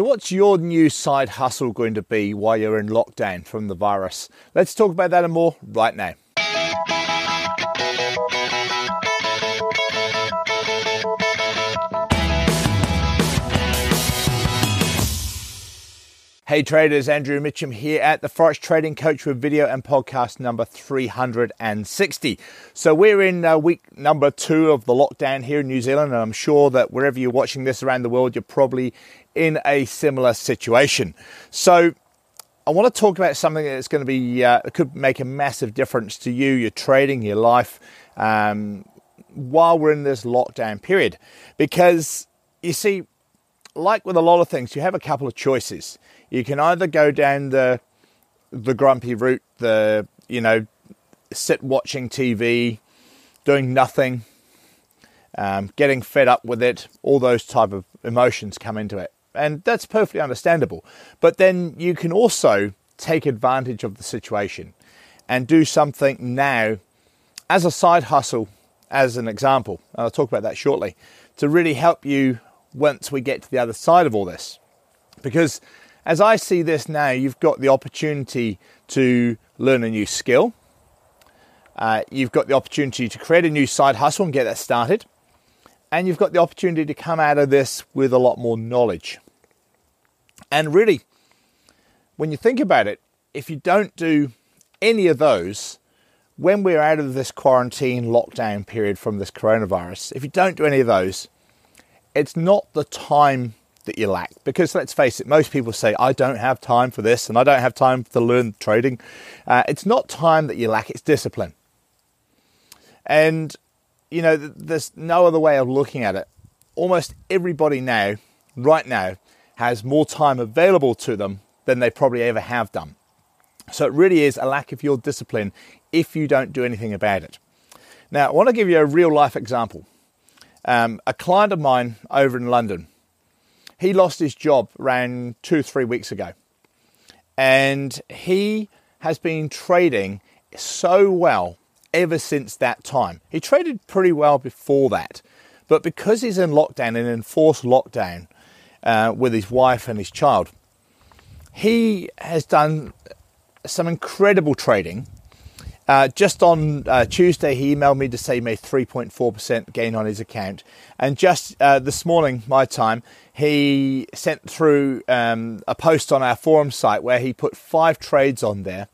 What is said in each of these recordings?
So, what's your new side hustle going to be while you're in lockdown from the virus? Let's talk about that and more right now. Hey traders, Andrew Mitchem here at the Forex Trading Coach with video and podcast number 360. So we're in uh, week number two of the lockdown here in New Zealand, and I'm sure that wherever you're watching this around the world, you're probably in a similar situation. So I want to talk about something that's going to be uh, could make a massive difference to you, your trading, your life, um, while we're in this lockdown period, because you see, like with a lot of things, you have a couple of choices you can either go down the the grumpy route, the you know, sit watching TV, doing nothing, um, getting fed up with it, all those type of emotions come into it, and that's perfectly understandable. But then you can also take advantage of the situation and do something now as a side hustle, as an example. And I'll talk about that shortly to really help you once we get to the other side of all this, because as I see this now, you've got the opportunity to learn a new skill. Uh, you've got the opportunity to create a new side hustle and get that started. And you've got the opportunity to come out of this with a lot more knowledge. And really, when you think about it, if you don't do any of those, when we're out of this quarantine lockdown period from this coronavirus, if you don't do any of those, it's not the time that you lack. Because let's face it, most people say, I don't have time for this and I don't have time to learn trading. Uh, it's not time that you lack, it's discipline. And, you know, there's no other way of looking at it. Almost everybody now, right now, has more time available to them than they probably ever have done. So it really is a lack of your discipline if you don't do anything about it. Now, I want to give you a real life example. Um, a client of mine over in London he lost his job around two, three weeks ago. And he has been trading so well ever since that time. He traded pretty well before that. But because he's in lockdown, in enforced lockdown uh, with his wife and his child, he has done some incredible trading uh, just on uh, Tuesday, he emailed me to say he made 3.4% gain on his account. And just uh, this morning, my time, he sent through um, a post on our forum site where he put five trades on there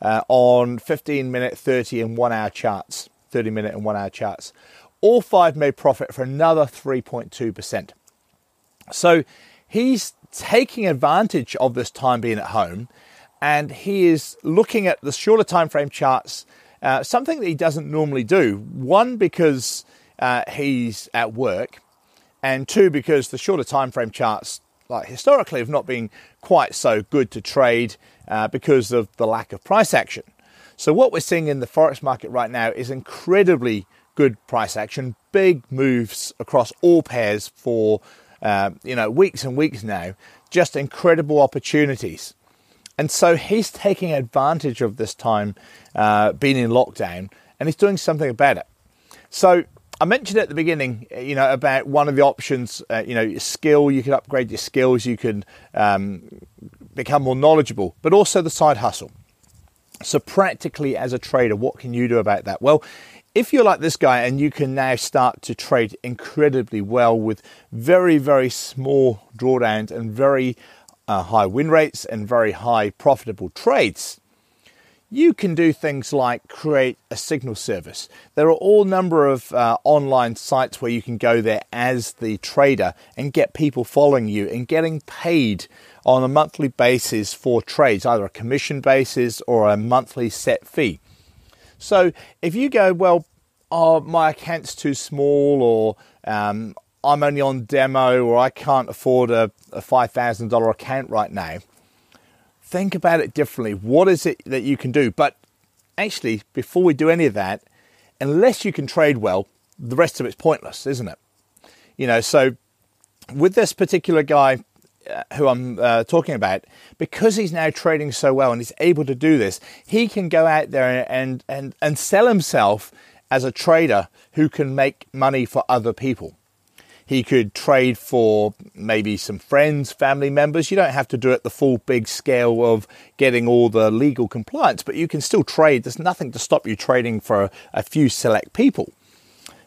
uh, on 15 minute, 30, and one hour charts. 30 minute and one hour charts. All five made profit for another 3.2%. So he's taking advantage of this time being at home and he is looking at the shorter time frame charts, uh, something that he doesn't normally do. One because uh, he's at work, and two because the shorter time frame charts, like historically, have not been quite so good to trade uh, because of the lack of price action. So what we're seeing in the forex market right now is incredibly good price action, big moves across all pairs for uh, you know weeks and weeks now. Just incredible opportunities. And so he's taking advantage of this time uh, being in lockdown and he's doing something about it. So I mentioned at the beginning, you know, about one of the options, uh, you know, your skill, you can upgrade your skills, you can um, become more knowledgeable, but also the side hustle. So, practically, as a trader, what can you do about that? Well, if you're like this guy and you can now start to trade incredibly well with very, very small drawdowns and very uh, high win rates and very high profitable trades, you can do things like create a signal service. There are all number of uh, online sites where you can go there as the trader and get people following you and getting paid on a monthly basis for trades, either a commission basis or a monthly set fee. So if you go, well, oh, my account's too small, or um, I'm only on demo or I can't afford a, a $5,000 account right now, think about it differently. What is it that you can do? But actually, before we do any of that, unless you can trade well, the rest of it's pointless, isn't it? You know, so with this particular guy uh, who I'm uh, talking about, because he's now trading so well and he's able to do this, he can go out there and, and, and sell himself as a trader who can make money for other people he could trade for maybe some friends, family members. You don't have to do it the full big scale of getting all the legal compliance, but you can still trade. There's nothing to stop you trading for a few select people.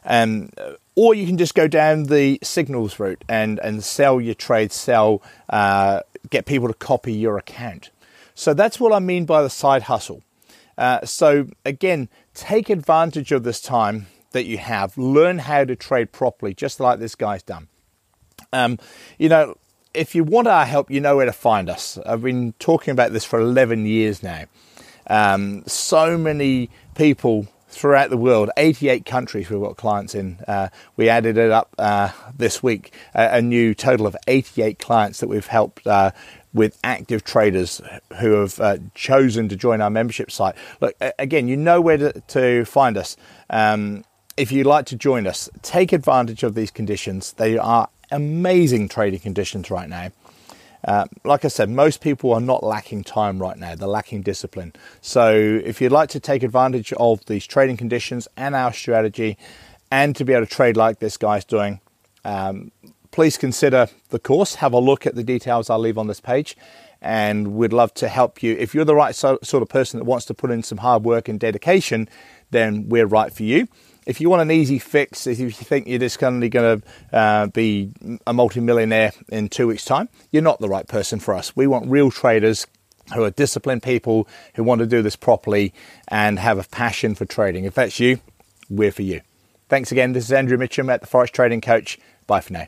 Um, or you can just go down the signals route and, and sell your trade, sell, uh, get people to copy your account. So that's what I mean by the side hustle. Uh, so again, take advantage of this time that you have. Learn how to trade properly, just like this guy's done. Um, you know, if you want our help, you know where to find us. I've been talking about this for 11 years now. Um, so many people throughout the world, 88 countries we've got clients in. Uh, we added it up uh, this week, a, a, new total of 88 clients that we've helped uh, with active traders who have uh, chosen to join our membership site. Look, again, you know where to, to find us. Um, if you'd like to join us, take advantage of these conditions. They are amazing trading conditions right now. Uh, like I said, most people are not lacking time right now, they're lacking discipline. So, if you'd like to take advantage of these trading conditions and our strategy, and to be able to trade like this guy's doing, um, please consider the course. Have a look at the details I'll leave on this page, and we'd love to help you. If you're the right sort of person that wants to put in some hard work and dedication, then we're right for you if you want an easy fix, if you think you're just going to uh, be a multimillionaire in two weeks' time, you're not the right person for us. We want real traders who are disciplined people who want to do this properly and have a passion for trading. If that's you, we're for you. Thanks again. This is Andrew Mitchem at the Forex Trading Coach. Bye for now.